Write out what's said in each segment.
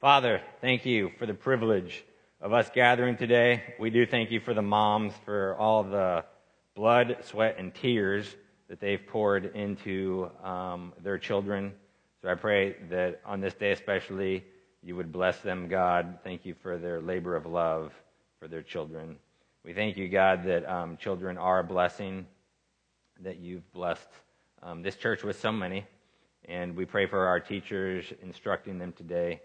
Father, thank you for the privilege of us gathering today. We do thank you for the moms, for all the blood, sweat, and tears that they've poured into um, their children. So I pray that on this day especially, you would bless them, God. Thank you for their labor of love for their children. We thank you, God, that um, children are a blessing, that you've blessed um, this church with so many. And we pray for our teachers instructing them today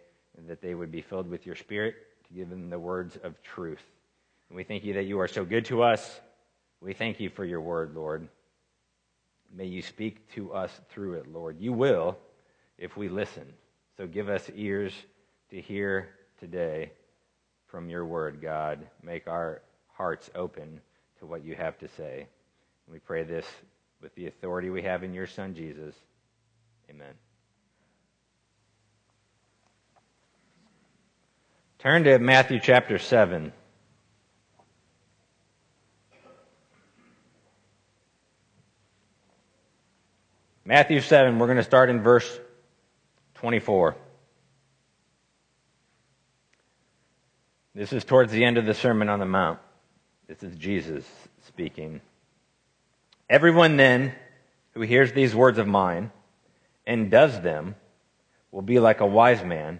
that they would be filled with your spirit to give them the words of truth. And we thank you that you are so good to us. We thank you for your word, Lord. May you speak to us through it, Lord. You will if we listen. So give us ears to hear today from your word, God. Make our hearts open to what you have to say. And we pray this with the authority we have in your Son, Jesus. Amen. Turn to Matthew chapter 7. Matthew 7, we're going to start in verse 24. This is towards the end of the Sermon on the Mount. This is Jesus speaking. Everyone then who hears these words of mine and does them will be like a wise man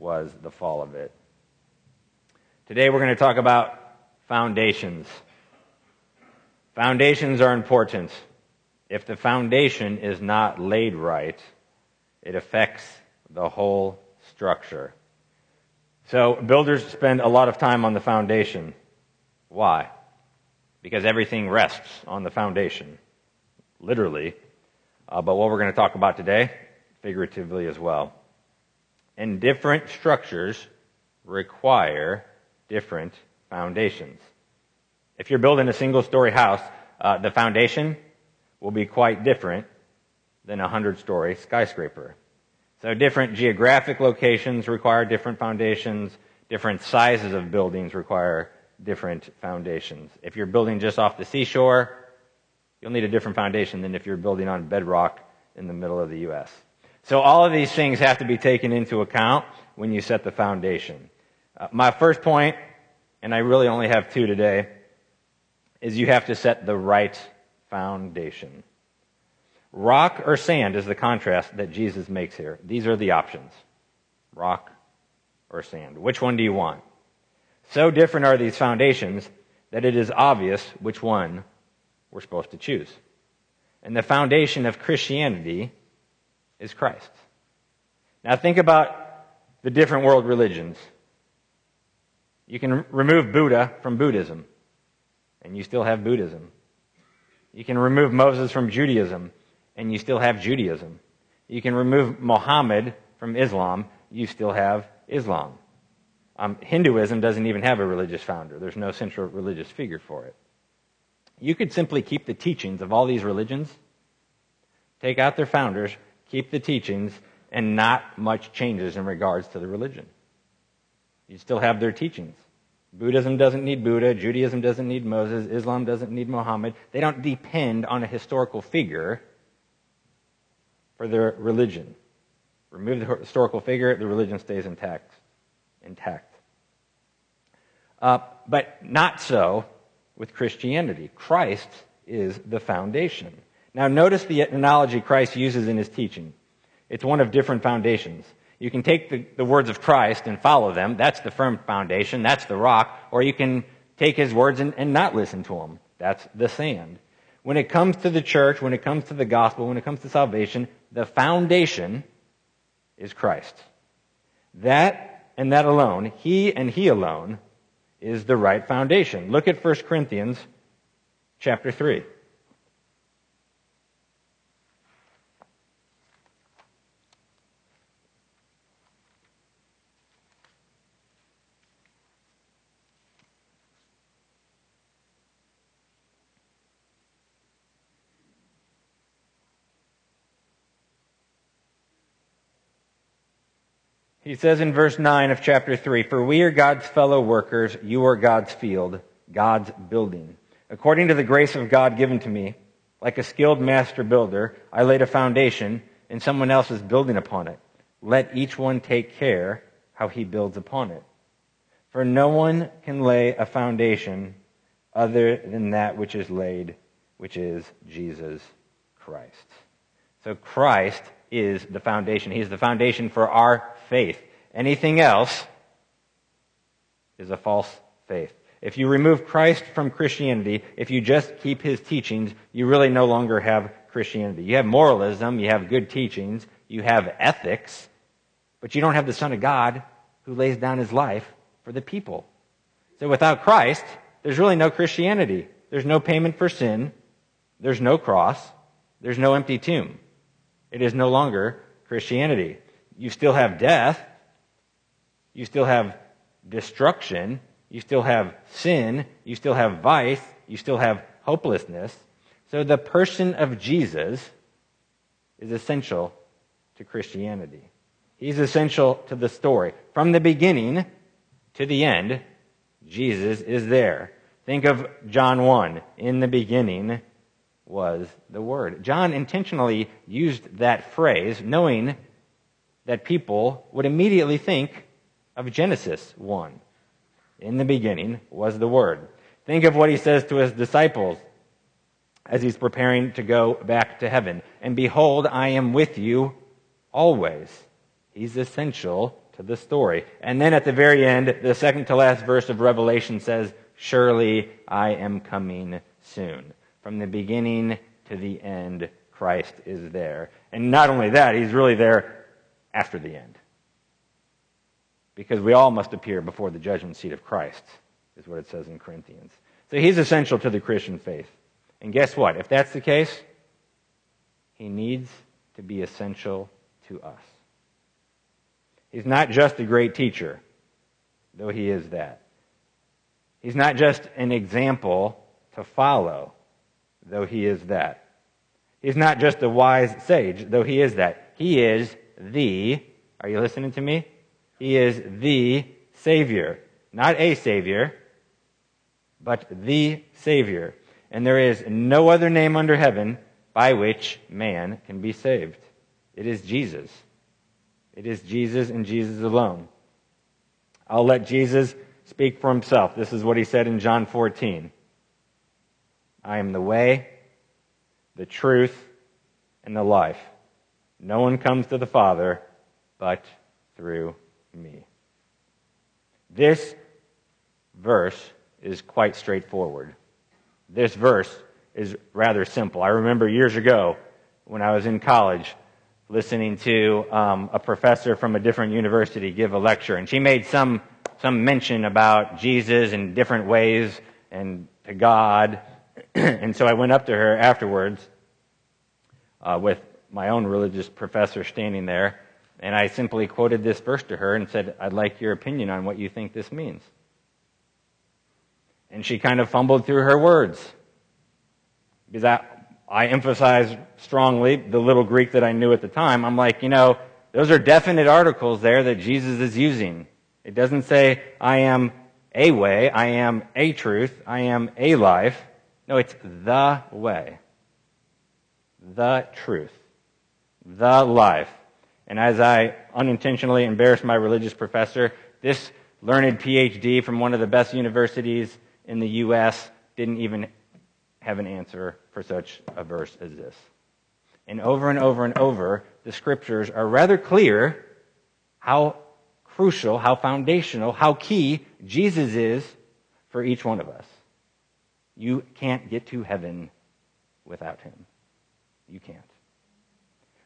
was the fall of it. Today we're going to talk about foundations. Foundations are important. If the foundation is not laid right, it affects the whole structure. So builders spend a lot of time on the foundation. Why? Because everything rests on the foundation. Literally. Uh, but what we're going to talk about today, figuratively as well and different structures require different foundations. If you're building a single story house, uh, the foundation will be quite different than a hundred story skyscraper. So different geographic locations require different foundations. Different sizes of buildings require different foundations. If you're building just off the seashore, you'll need a different foundation than if you're building on bedrock in the middle of the U.S. So all of these things have to be taken into account when you set the foundation. Uh, my first point, and I really only have two today, is you have to set the right foundation. Rock or sand is the contrast that Jesus makes here. These are the options. Rock or sand. Which one do you want? So different are these foundations that it is obvious which one we're supposed to choose. And the foundation of Christianity is Christ. Now think about the different world religions. You can remove Buddha from Buddhism, and you still have Buddhism. You can remove Moses from Judaism, and you still have Judaism. You can remove Muhammad from Islam, you still have Islam. Um, Hinduism doesn't even have a religious founder. There's no central religious figure for it. You could simply keep the teachings of all these religions, take out their founders, keep the teachings, and not much changes in regards to the religion. You still have their teachings. Buddhism doesn't need Buddha, Judaism doesn't need Moses, Islam doesn't need Muhammad. They don't depend on a historical figure for their religion. Remove the historical figure, the religion stays intact. Intact. Uh, but not so with Christianity. Christ is the foundation. Now, notice the analogy Christ uses in his teaching. It's one of different foundations. You can take the, the, words of Christ and follow them. That's the firm foundation. That's the rock. Or you can take his words and, and not listen to them. That's the sand. When it comes to the church, when it comes to the gospel, when it comes to salvation, the foundation is Christ. That and that alone, he and he alone, is the right foundation. Look at 1 Corinthians chapter 3. He says in verse 9 of chapter 3 For we are God's fellow workers, you are God's field, God's building. According to the grace of God given to me, like a skilled master builder, I laid a foundation, and someone else is building upon it. Let each one take care how he builds upon it. For no one can lay a foundation other than that which is laid, which is Jesus Christ. So Christ is the foundation. He's the foundation for our faith. Anything else is a false faith. If you remove Christ from Christianity, if you just keep his teachings, you really no longer have Christianity. You have moralism, you have good teachings, you have ethics, but you don't have the Son of God who lays down his life for the people. So without Christ, there's really no Christianity. There's no payment for sin. There's no cross. There's no empty tomb. It is no longer Christianity. You still have death. You still have destruction. You still have sin. You still have vice. You still have hopelessness. So the person of Jesus is essential to Christianity. He's essential to the story. From the beginning to the end, Jesus is there. Think of John 1. In the beginning was the Word. John intentionally used that phrase knowing that people would immediately think of Genesis 1. In the beginning was the Word. Think of what he says to his disciples as he's preparing to go back to heaven. And behold, I am with you always. He's essential to the story. And then at the very end, the second to last verse of Revelation says, Surely I am coming soon. From the beginning to the end, Christ is there. And not only that, he's really there after the end. Because we all must appear before the judgment seat of Christ, is what it says in Corinthians. So he's essential to the Christian faith. And guess what? If that's the case, he needs to be essential to us. He's not just a great teacher, though he is that. He's not just an example to follow, though he is that. He's not just a wise sage, though he is that. He is the, are you listening to me? He is the Savior. Not a Savior, but the Savior. And there is no other name under heaven by which man can be saved. It is Jesus. It is Jesus and Jesus alone. I'll let Jesus speak for himself. This is what he said in John 14. I am the way, the truth, and the life. No one comes to the Father but through me. This verse is quite straightforward. This verse is rather simple. I remember years ago when I was in college listening to um, a professor from a different university give a lecture, and she made some some mention about Jesus in different ways and to God. and so I went up to her afterwards uh, with my own religious professor standing there, and I simply quoted this verse to her and said, I'd like your opinion on what you think this means. And she kind of fumbled through her words. Because I, I emphasized strongly the little Greek that I knew at the time. I'm like, you know, those are definite articles there that Jesus is using. It doesn't say, I am a way, I am a truth, I am a life. No, it's the way, the truth, the life. And as I unintentionally embarrassed my religious professor, this learned PhD from one of the best universities in the U.S. didn't even have an answer for such a verse as this. And over and over and over, the scriptures are rather clear how crucial, how foundational, how key Jesus is for each one of us. You can't get to heaven without him. You can't.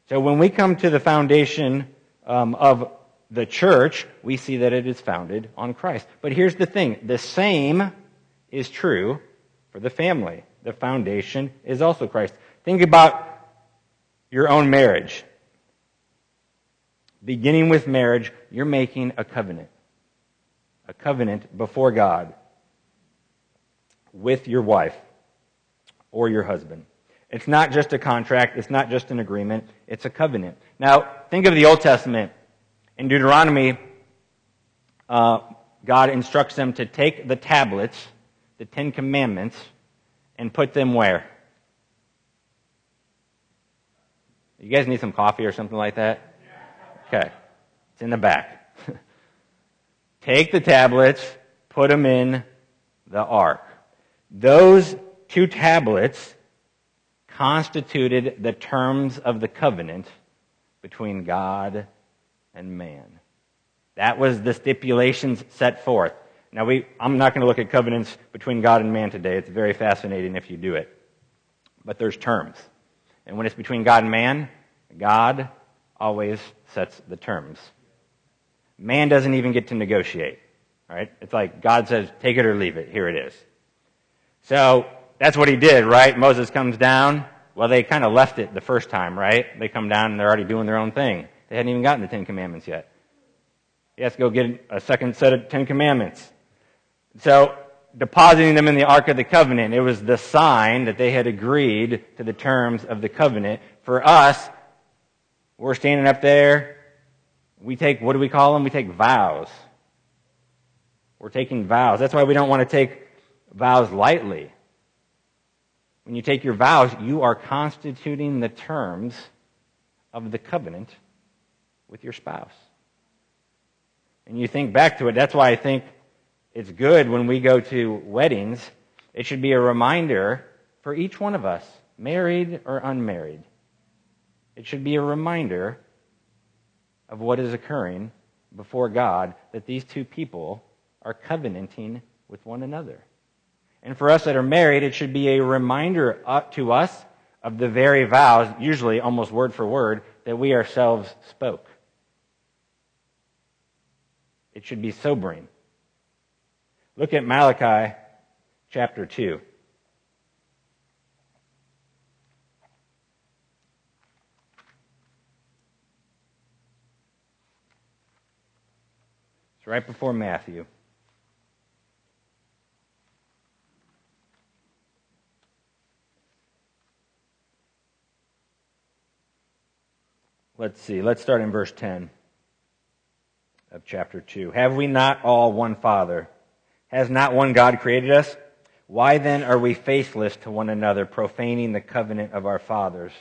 So when we come to the foundation um, of the church, we see that it is founded on Christ. But here's the thing the same is true for the family the foundation is also Christ. Think about your own marriage. Beginning with marriage, you're making a covenant. A covenant before God with your wife or your husband. It's not just a contract, it's not just an agreement, it's a covenant. Now, think of the Old Testament. In Deuteronomy, uh, God instructs them to take the tablets, the Ten Commandments, and put them where? You guys need some coffee or something like that? Okay. It's in the back. Take the tablets, put them in the ark. Those two tablets constituted the terms of the covenant between God and man. That was the stipulations set forth. Now, we, I'm not going to look at covenants between God and man today. It's very fascinating if you do it. But there's terms. And when it's between God and man, God always sets the terms. Man doesn't even get to negotiate. Right? It's like God says, take it or leave it. Here it is. So that's what he did, right? Moses comes down. Well, they kind of left it the first time, right? They come down and they're already doing their own thing. They hadn't even gotten the Ten Commandments yet. He has to go get a second set of Ten Commandments. So, depositing them in the Ark of the Covenant, it was the sign that they had agreed to the terms of the covenant. For us, we're standing up there. We take, what do we call them? We take vows. We're taking vows. That's why we don't want to take vows lightly. When you take your vows, you are constituting the terms of the covenant with your spouse. And you think back to it, that's why I think it's good when we go to weddings. It should be a reminder for each one of us, married or unmarried. It should be a reminder of what is occurring before God that these two people are covenanting with one another. And for us that are married, it should be a reminder uh, to us of the very vows, usually almost word for word, that we ourselves spoke. It should be sobering. Look at Malachi chapter 2. It's right before Matthew. Let's see. Let's start in verse 10 of chapter 2. Have we not all one Father? Has not one God created us? Why then are we faithless to one another, profaning the covenant of our fathers?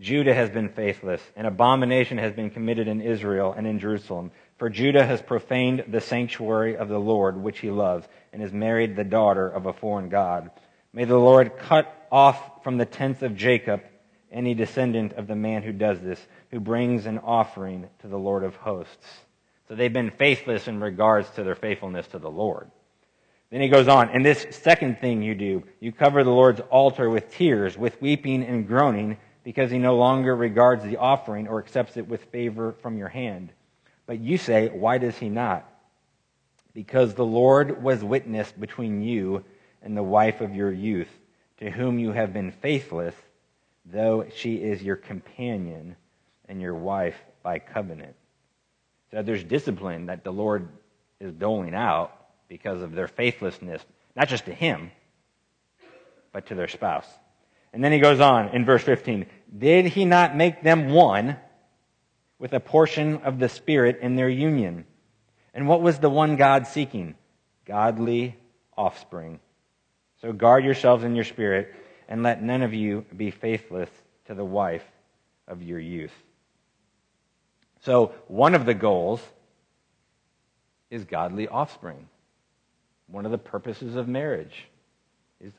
Judah has been faithless. An abomination has been committed in Israel and in Jerusalem. For Judah has profaned the sanctuary of the Lord, which he loves, and has married the daughter of a foreign God. May the Lord cut off from the tents of Jacob any descendant of the man who does this, who brings an offering to the Lord of hosts. So they've been faithless in regards to their faithfulness to the Lord. Then he goes on, and this second thing you do, you cover the Lord's altar with tears, with weeping and groaning, because he no longer regards the offering or accepts it with favor from your hand. But you say, why does he not? Because the Lord was witness between you and the wife of your youth, to whom you have been faithless, though she is your companion and your wife by covenant. So there's discipline that the Lord is doling out because of their faithlessness, not just to him, but to their spouse. And then he goes on in verse 15 Did he not make them one with a portion of the Spirit in their union? And what was the one God seeking? Godly offspring. So guard yourselves in your spirit and let none of you be faithless to the wife of your youth. So, one of the goals is godly offspring. One of the purposes of marriage is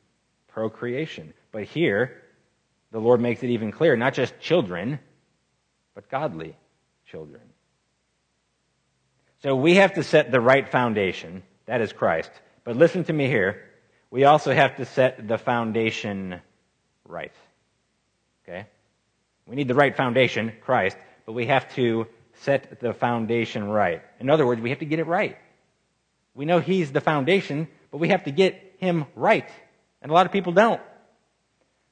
procreation. But here, the Lord makes it even clearer not just children, but godly children. So we have to set the right foundation. That is Christ. But listen to me here we also have to set the foundation right. Okay? We need the right foundation, Christ, but we have to set the foundation right. In other words, we have to get it right. We know He's the foundation, but we have to get Him right. And a lot of people don't.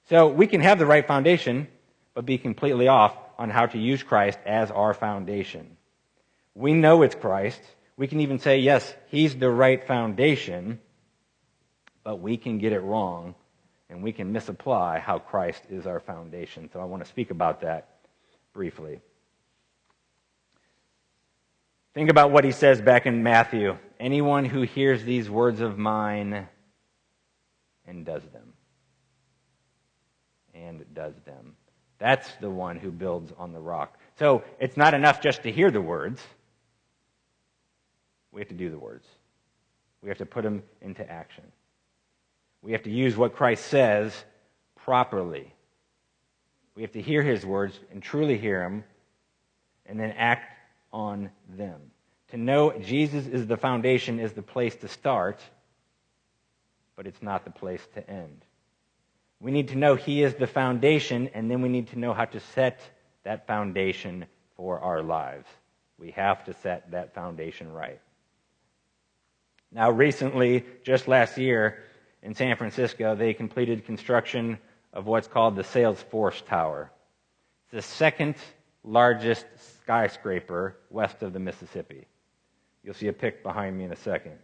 So we can have the right foundation, but be completely off on how to use Christ as our foundation. We know it's Christ. We can even say, yes, He's the right foundation, but we can get it wrong and we can misapply how Christ is our foundation. So I want to speak about that briefly. Think about what he says back in Matthew. Anyone who hears these words of mine and does them. And does them. That's the one who builds on the rock. So it's not enough just to hear the words. We have to do the words. We have to put them into action. We have to use what Christ says properly. We have to hear his words and truly hear them and then act on them. To know Jesus is the foundation is the place to start, but it's not the place to end. We need to know He is the foundation, and then we need to know how to set that foundation for our lives. We have to set that foundation right. Now, recently, just last year in San Francisco, they completed construction of what's called the Salesforce Tower. It's the second largest skyscraper west of the Mississippi. You'll see a pic behind me in a second.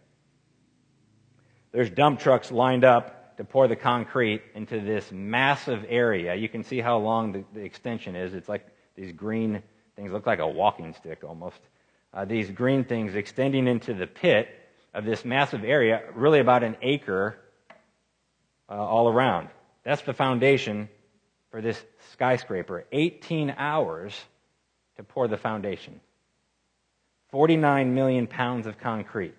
There's dump trucks lined up to pour the concrete into this massive area. You can see how long the, the extension is. It's like these green things look like a walking stick almost. Uh, these green things extending into the pit of this massive area, really about an acre uh, all around. That's the foundation for this skyscraper. 18 hours to pour the foundation. 49 million pounds of concrete.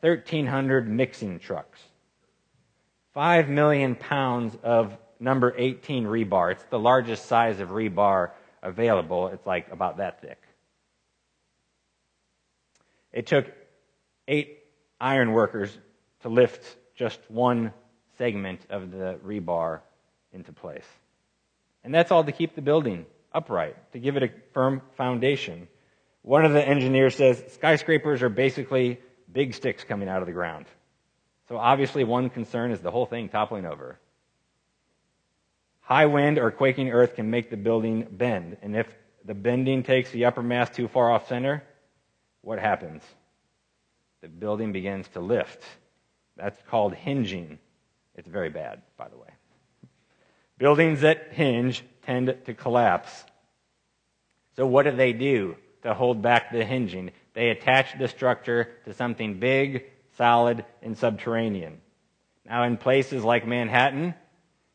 1,300 mixing trucks. 5 million pounds of number 18 rebar. It's the largest size of rebar available. It's like about that thick. It took eight iron workers to lift just one segment of the rebar into place. And that's all to keep the building upright, to give it a firm foundation. One of the engineers says skyscrapers are basically big sticks coming out of the ground. So obviously, one concern is the whole thing toppling over. High wind or quaking earth can make the building bend. And if the bending takes the upper mass too far off center, what happens? The building begins to lift. That's called hinging. It's very bad, by the way. Buildings that hinge tend to collapse. So, what do they do to hold back the hinging? They attach the structure to something big, solid, and subterranean. Now, in places like Manhattan,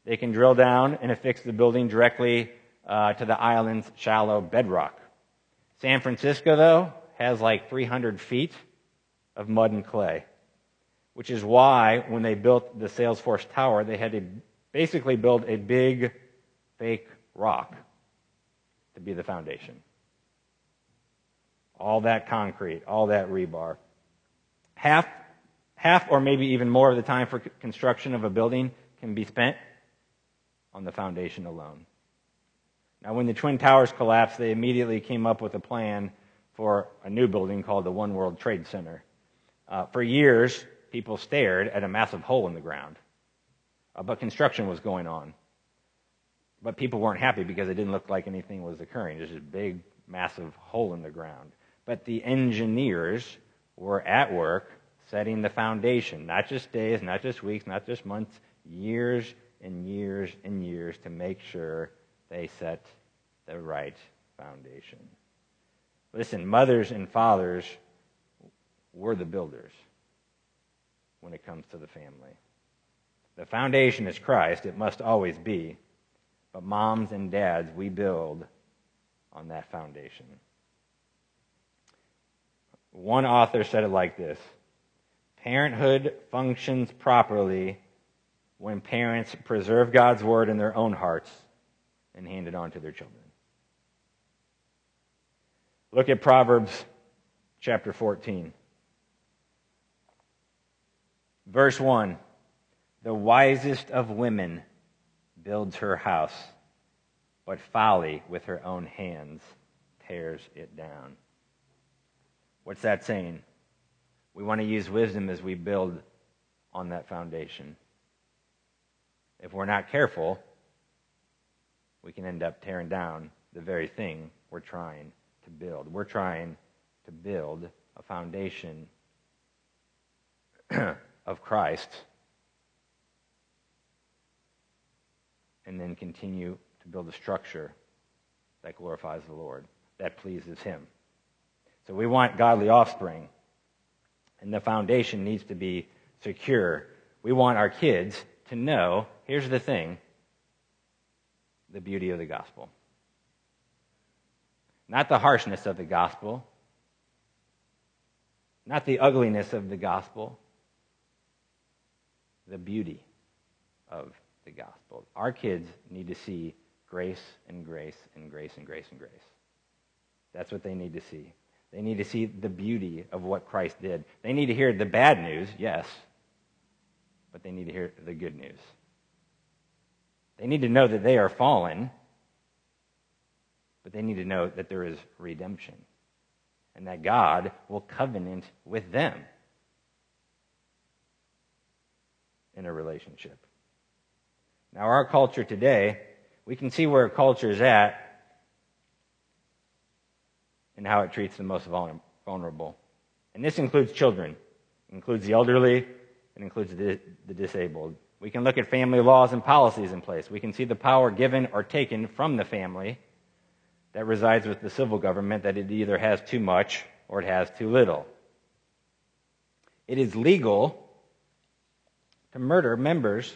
they can drill down and affix the building directly uh, to the island's shallow bedrock. San Francisco, though, has like 300 feet of mud and clay, which is why when they built the Salesforce Tower, they had to basically build a big fake rock to be the foundation. All that concrete, all that rebar. Half, half or maybe even more of the time for construction of a building can be spent on the foundation alone. Now, when the Twin Towers collapsed, they immediately came up with a plan for a new building called the One World Trade Center. Uh, for years, people stared at a massive hole in the ground uh, but construction was going on. But people weren't happy because it didn't look like anything was occurring. There's this big, massive hole in the ground. But the engineers were at work setting the foundation, not just days, not just weeks, not just months, years and years and years to make sure they set the right foundation. Listen, mothers and fathers were the builders when it comes to the family. The foundation is Christ, it must always be. But moms and dads, we build on that foundation. One author said it like this Parenthood functions properly when parents preserve God's word in their own hearts and hand it on to their children. Look at Proverbs chapter 14. Verse 1. The wisest of women builds her house, but folly with her own hands tears it down. What's that saying? We want to use wisdom as we build on that foundation. If we're not careful, we can end up tearing down the very thing we're trying to build. We're trying to build a foundation of Christ and then continue to build a structure that glorifies the Lord, that pleases Him. So we want godly offspring. And the foundation needs to be secure. We want our kids to know here's the thing the beauty of the gospel. Not the harshness of the gospel, not the ugliness of the gospel, the beauty of the gospel. Our kids need to see grace and grace and grace and grace and grace. That's what they need to see. They need to see the beauty of what Christ did. They need to hear the bad news, yes, but they need to hear the good news. They need to know that they are fallen, but they need to know that there is redemption and that God will covenant with them in a relationship. Now, our culture today, we can see where our culture is at and how it treats the most vulnerable. And this includes children, includes the elderly, it includes the disabled. We can look at family laws and policies in place. We can see the power given or taken from the family that resides with the civil government that it either has too much or it has too little. It is legal to murder members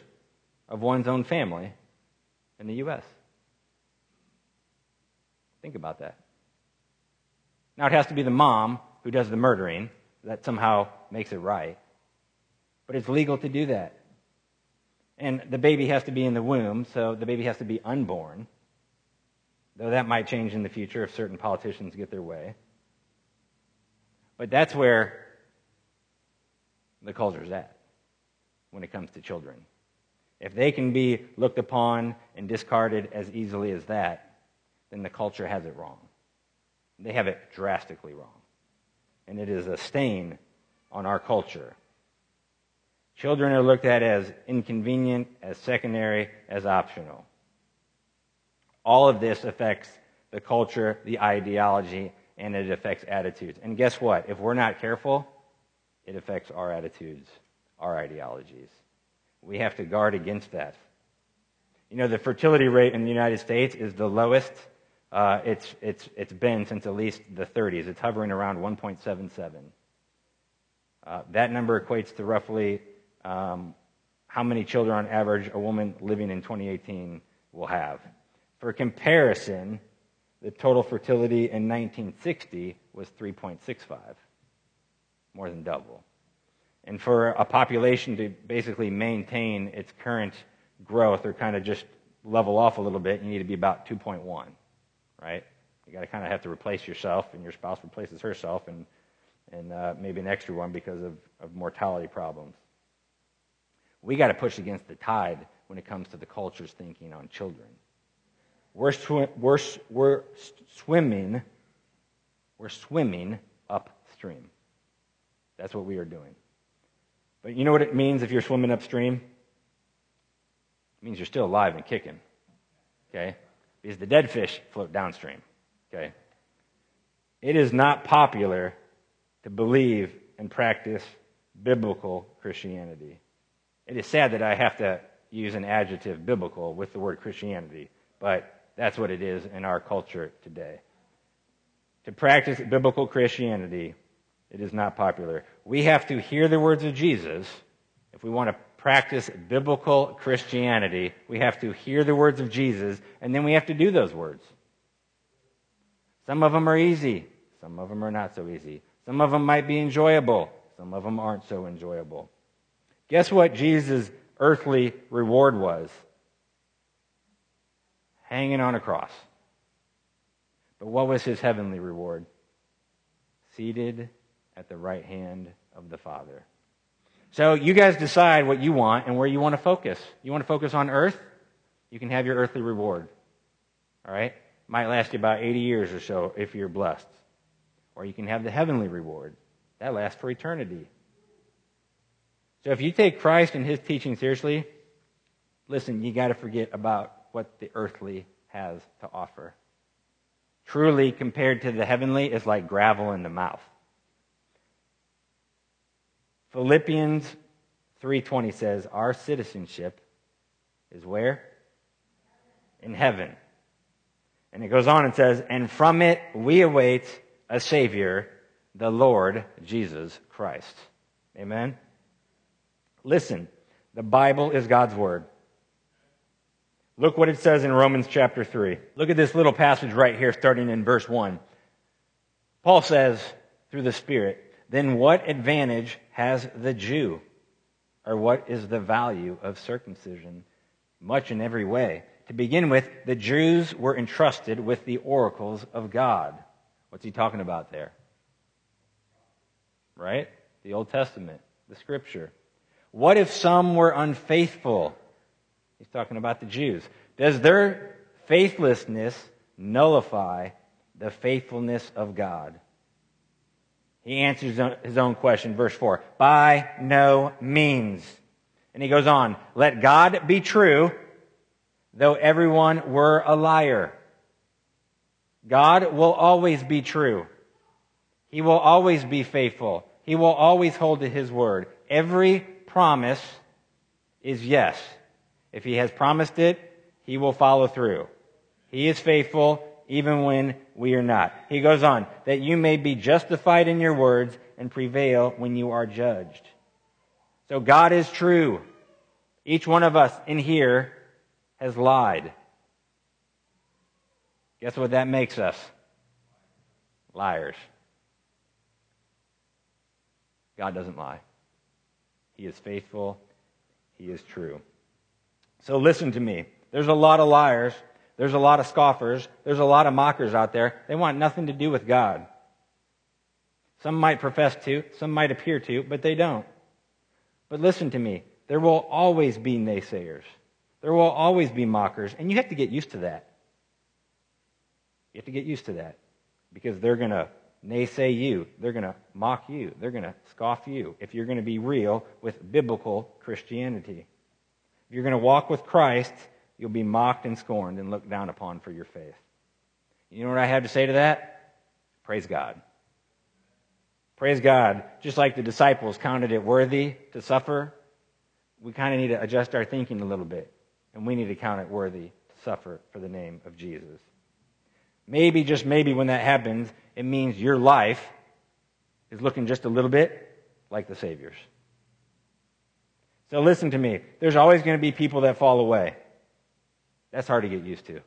of one's own family in the U.S. Think about that. Now, it has to be the mom who does the murdering that somehow makes it right. But it's legal to do that. And the baby has to be in the womb, so the baby has to be unborn. Though that might change in the future if certain politicians get their way. But that's where the culture's at when it comes to children. If they can be looked upon and discarded as easily as that, then the culture has it wrong. They have it drastically wrong. And it is a stain on our culture. Children are looked at as inconvenient, as secondary, as optional. All of this affects the culture, the ideology, and it affects attitudes. And guess what? If we're not careful, it affects our attitudes, our ideologies. We have to guard against that. You know, the fertility rate in the United States is the lowest uh, it's, it's, it's been since at least the 30s. It's hovering around 1.77. Uh, that number equates to roughly um, how many children on average a woman living in 2018 will have. For comparison, the total fertility in 1960 was 3.65, more than double. And for a population to basically maintain its current growth or kind of just level off a little bit, you need to be about 2.1, right? You got to kind of have to replace yourself, and your spouse replaces herself, and, and uh, maybe an extra one because of, of mortality problems. We got to push against the tide when it comes to the culture's thinking on children. We're, sw- we're, we're swimming, we're swimming upstream. That's what we are doing. But you know what it means if you're swimming upstream? It means you're still alive and kicking. Okay? Because the dead fish float downstream. Okay? It is not popular to believe and practice biblical Christianity. It is sad that I have to use an adjective biblical with the word Christianity, but that's what it is in our culture today. To practice biblical Christianity, it is not popular. We have to hear the words of Jesus. If we want to practice biblical Christianity, we have to hear the words of Jesus, and then we have to do those words. Some of them are easy, some of them are not so easy. Some of them might be enjoyable, some of them aren't so enjoyable. Guess what Jesus' earthly reward was? Hanging on a cross. But what was his heavenly reward? Seated at the right hand of the Father. So you guys decide what you want and where you want to focus. You want to focus on earth? You can have your earthly reward. All right? Might last you about 80 years or so if you're blessed. Or you can have the heavenly reward. That lasts for eternity. So if you take Christ and his teaching seriously, listen, you got to forget about what the earthly has to offer. Truly, compared to the heavenly, is like gravel in the mouth. Philippians 3:20 says, "Our citizenship is where? In heaven." And it goes on and says, "And from it we await a savior, the Lord Jesus Christ. Amen? Listen, the Bible is God's Word. Look what it says in Romans chapter 3. Look at this little passage right here, starting in verse 1. Paul says, through the Spirit, then what advantage has the Jew? Or what is the value of circumcision? Much in every way. To begin with, the Jews were entrusted with the oracles of God. What's he talking about there? Right? The Old Testament, the Scripture. What if some were unfaithful? He's talking about the Jews. Does their faithlessness nullify the faithfulness of God? He answers his own question, verse 4. By no means. And he goes on, let God be true, though everyone were a liar. God will always be true. He will always be faithful. He will always hold to his word. Every promise is yes. If he has promised it, he will follow through. He is faithful even when we are not. He goes on, that you may be justified in your words and prevail when you are judged. So God is true. Each one of us in here has lied. Guess what that makes us? Liars. God doesn't lie. He is faithful. He is true. So listen to me. There's a lot of liars. There's a lot of scoffers. There's a lot of mockers out there. They want nothing to do with God. Some might profess to, some might appear to, but they don't. But listen to me. There will always be naysayers. There will always be mockers, and you have to get used to that. You have to get used to that because they're going to naysay you. They're going to mock you. They're going to scoff you if you're going to be real with biblical Christianity. If you're going to walk with Christ, you'll be mocked and scorned and looked down upon for your faith. You know what I have to say to that? Praise God. Praise God. Just like the disciples counted it worthy to suffer, we kind of need to adjust our thinking a little bit. And we need to count it worthy to suffer for the name of Jesus. Maybe, just maybe, when that happens, it means your life is looking just a little bit like the Savior's. So listen to me. There's always going to be people that fall away. That's hard to get used to.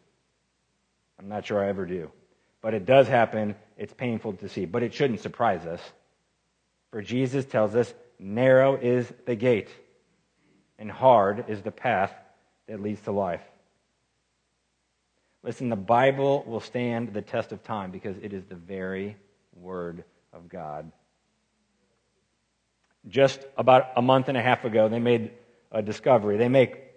I'm not sure I ever do. But it does happen. It's painful to see. But it shouldn't surprise us. For Jesus tells us, narrow is the gate, and hard is the path that leads to life. Listen, the Bible will stand the test of time because it is the very Word of God. Just about a month and a half ago, they made a discovery. They make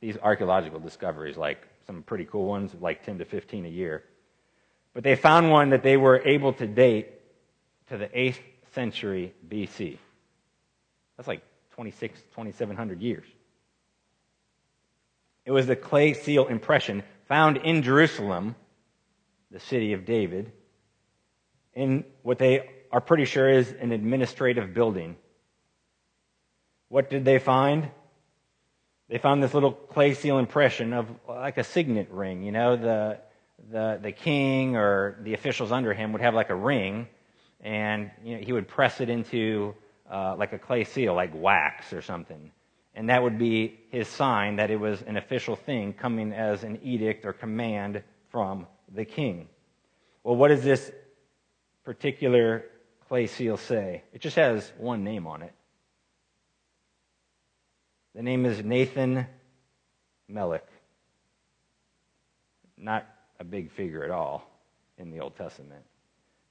these archaeological discoveries, like some pretty cool ones, like 10 to 15 a year. But they found one that they were able to date to the 8th century BC. That's like 26, 2700 years. It was the clay seal impression found in Jerusalem, the city of David, in what they are pretty sure is an administrative building. What did they find? They found this little clay seal impression of like a signet ring. You know, the, the, the king or the officials under him would have like a ring, and you know, he would press it into uh, like a clay seal, like wax or something. And that would be his sign that it was an official thing coming as an edict or command from the king. Well, what does this particular clay seal say? It just has one name on it. The name is Nathan Melech. Not a big figure at all in the Old Testament.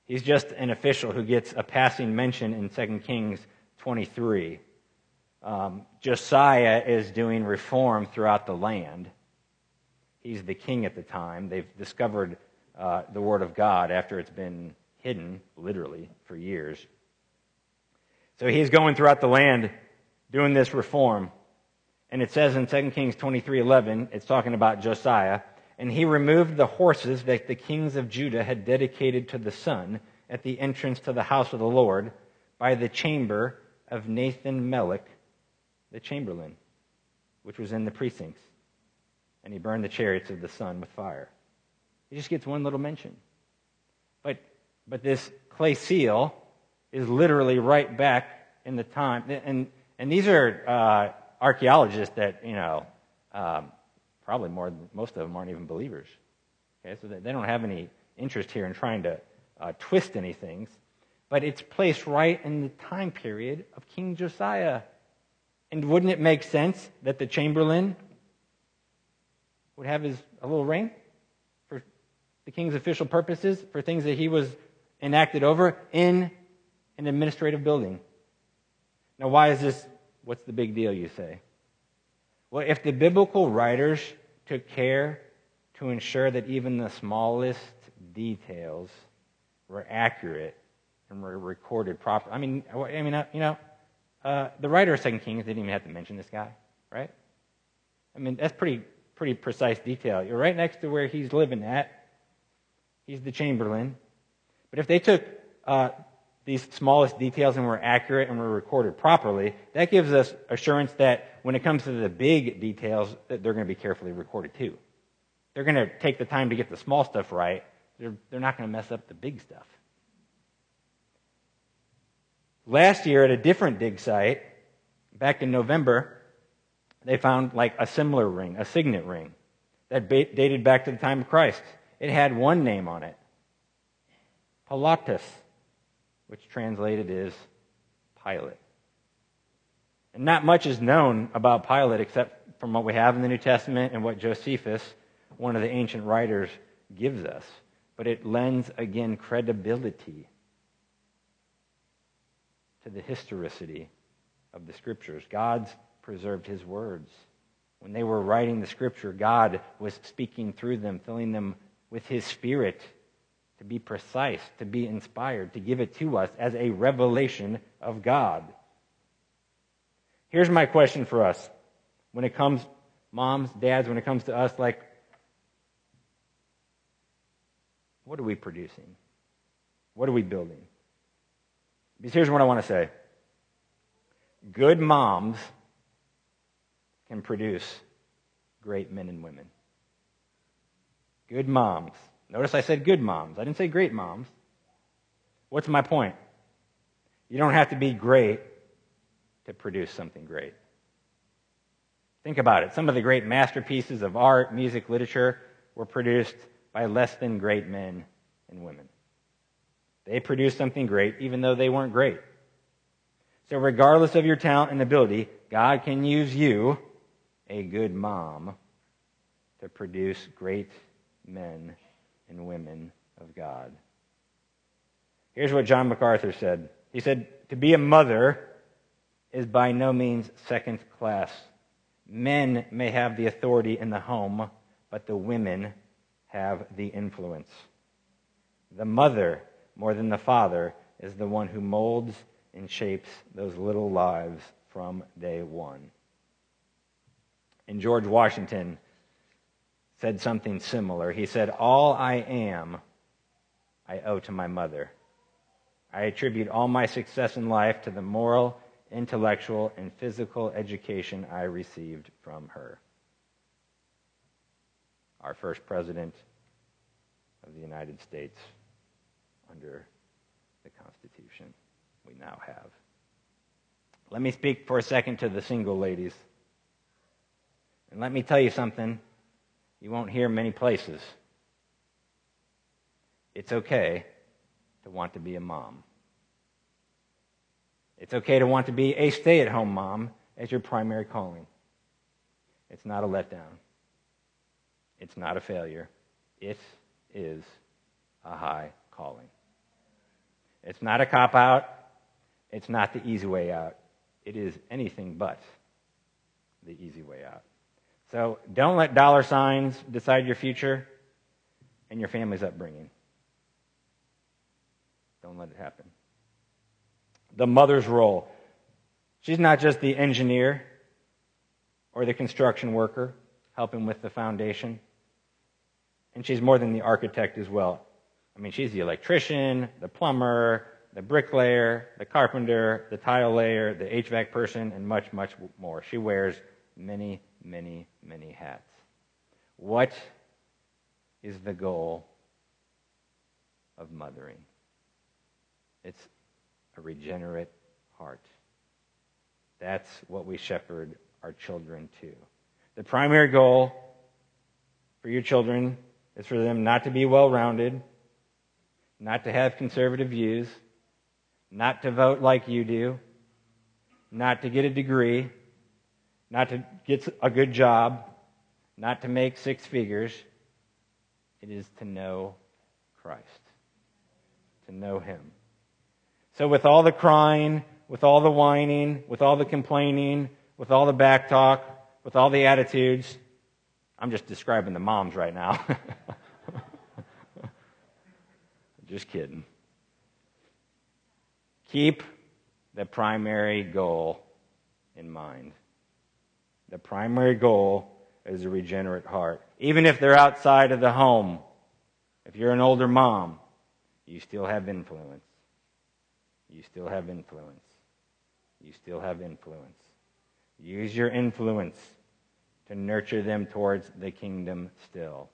He's just an official who gets a passing mention in 2 Kings 23. Um, Josiah is doing reform throughout the land. He's the king at the time. They've discovered uh, the Word of God after it's been hidden, literally, for years. So he's going throughout the land doing this reform. And it says in 2 Kings 23:11, it's talking about Josiah, and he removed the horses that the kings of Judah had dedicated to the sun at the entrance to the house of the Lord by the chamber of Nathan Melech, the chamberlain, which was in the precincts. And he burned the chariots of the sun with fire. He just gets one little mention. But, but this clay seal is literally right back in the time. And, and these are uh, archaeologists that, you know, um, probably more than most of them aren't even believers. Okay, so they don't have any interest here in trying to uh, twist anything. But it's placed right in the time period of King Josiah. And wouldn't it make sense that the chamberlain would have his a little ring for the king's official purposes, for things that he was enacted over in an administrative building? Now, why is this? What's the big deal, you say? Well, if the biblical writers took care to ensure that even the smallest details were accurate and were recorded properly. I mean, I mean, uh, you know, uh, the writer of Second Kings didn't even have to mention this guy, right? I mean, that's pretty pretty precise detail. You're right next to where he's living at. He's the chamberlain. But if they took uh, these smallest details and were accurate and were recorded properly, that gives us assurance that when it comes to the big details, that they're going to be carefully recorded too. They're going to take the time to get the small stuff right. They're, they're not going to mess up the big stuff. Last year at a different dig site, back in November, they found like a similar ring, a signet ring, that dated back to the time of Christ. It had one name on it Pilatus, which translated is Pilate. And not much is known about Pilate except from what we have in the New Testament and what Josephus, one of the ancient writers, gives us. But it lends, again, credibility to the historicity of the scriptures. God's preserved his words. When they were writing the scripture, God was speaking through them, filling them with his spirit to be precise, to be inspired, to give it to us as a revelation of God. Here's my question for us. When it comes, moms, dads, when it comes to us, like, what are we producing? What are we building? Because here's what I want to say good moms can produce great men and women. Good moms. Notice I said good moms. I didn't say great moms. What's my point? You don't have to be great to produce something great. Think about it. Some of the great masterpieces of art, music, literature were produced by less than great men and women. They produced something great even though they weren't great. So, regardless of your talent and ability, God can use you, a good mom, to produce great men and women of God. Here's what John MacArthur said He said, To be a mother is by no means second class. Men may have the authority in the home, but the women have the influence. The mother, more than the father, is the one who molds and shapes those little lives from day one. And George Washington said something similar. He said, All I am, I owe to my mother. I attribute all my success in life to the moral, intellectual, and physical education I received from her. Our first president of the United States under the Constitution we now have. Let me speak for a second to the single ladies. And let me tell you something you won't hear many places. It's okay to want to be a mom. It's okay to want to be a stay at home mom as your primary calling. It's not a letdown. It's not a failure. It is a high calling. It's not a cop out. It's not the easy way out. It is anything but the easy way out. So don't let dollar signs decide your future and your family's upbringing. Don't let it happen. The mother's role. She's not just the engineer or the construction worker helping with the foundation. And she's more than the architect as well. I mean, she's the electrician, the plumber, the bricklayer, the carpenter, the tile layer, the HVAC person, and much, much more. She wears many, many, many hats. What is the goal of mothering? It's a regenerate heart. That's what we shepherd our children to. The primary goal for your children is for them not to be well rounded, not to have conservative views, not to vote like you do, not to get a degree, not to get a good job, not to make six figures. It is to know Christ, to know Him. So, with all the crying, with all the whining, with all the complaining, with all the back talk, with all the attitudes, I'm just describing the moms right now. just kidding. Keep the primary goal in mind. The primary goal is a regenerate heart. Even if they're outside of the home, if you're an older mom, you still have influence. You still have influence. You still have influence. Use your influence to nurture them towards the kingdom still.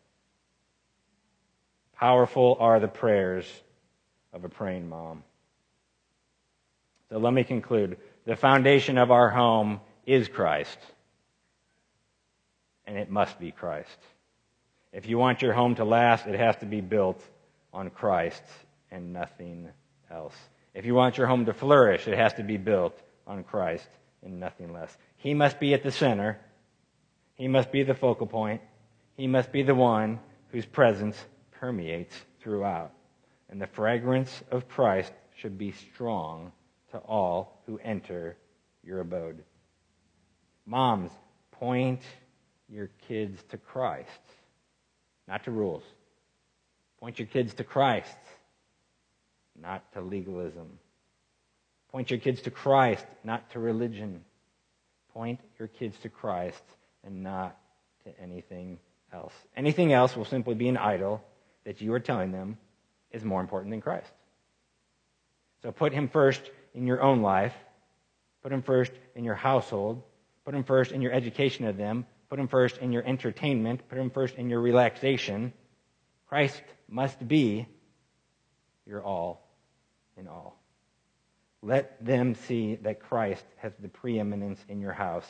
Powerful are the prayers of a praying mom. So let me conclude. The foundation of our home is Christ, and it must be Christ. If you want your home to last, it has to be built on Christ and nothing else. If you want your home to flourish, it has to be built on Christ and nothing less. He must be at the center. He must be the focal point. He must be the one whose presence permeates throughout. And the fragrance of Christ should be strong to all who enter your abode. Moms, point your kids to Christ, not to rules. Point your kids to Christ, not to legalism. Point your kids to Christ, not to religion. Point your kids to Christ and not to anything else. Anything else will simply be an idol that you are telling them is more important than Christ. So put him first in your own life. Put him first in your household. Put him first in your education of them. Put him first in your entertainment. Put him first in your relaxation. Christ must be your all in all. Let them see that Christ has the preeminence in your house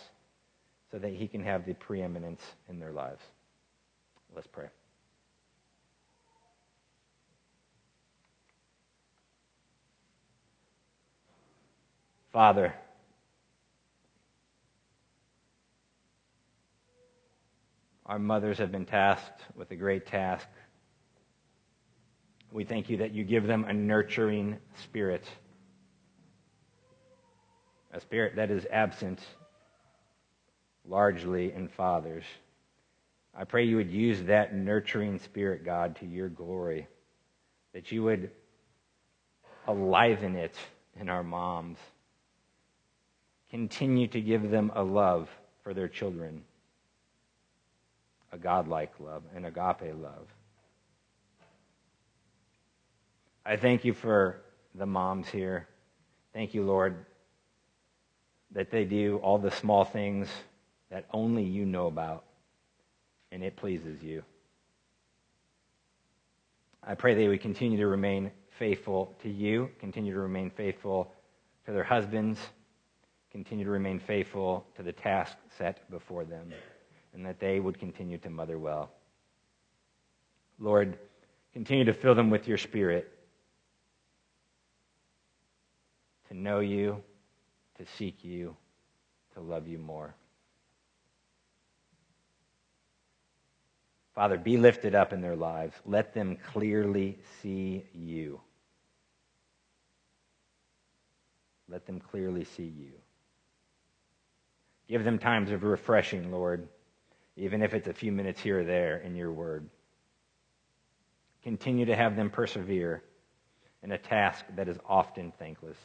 so that he can have the preeminence in their lives. Let's pray. Father, our mothers have been tasked with a great task. We thank you that you give them a nurturing spirit, a spirit that is absent largely in fathers. I pray you would use that nurturing spirit, God, to your glory, that you would aliven it in our moms continue to give them a love for their children, a godlike love, an agape love. I thank you for the moms here. Thank you, Lord, that they do all the small things that only you know about, and it pleases you. I pray they would continue to remain faithful to you, continue to remain faithful to their husbands continue to remain faithful to the task set before them, and that they would continue to mother well. Lord, continue to fill them with your spirit to know you, to seek you, to love you more. Father, be lifted up in their lives. Let them clearly see you. Let them clearly see you. Give them times of refreshing, Lord, even if it's a few minutes here or there in your word. Continue to have them persevere in a task that is often thankless.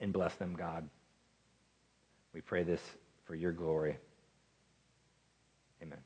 And bless them, God. We pray this for your glory. Amen.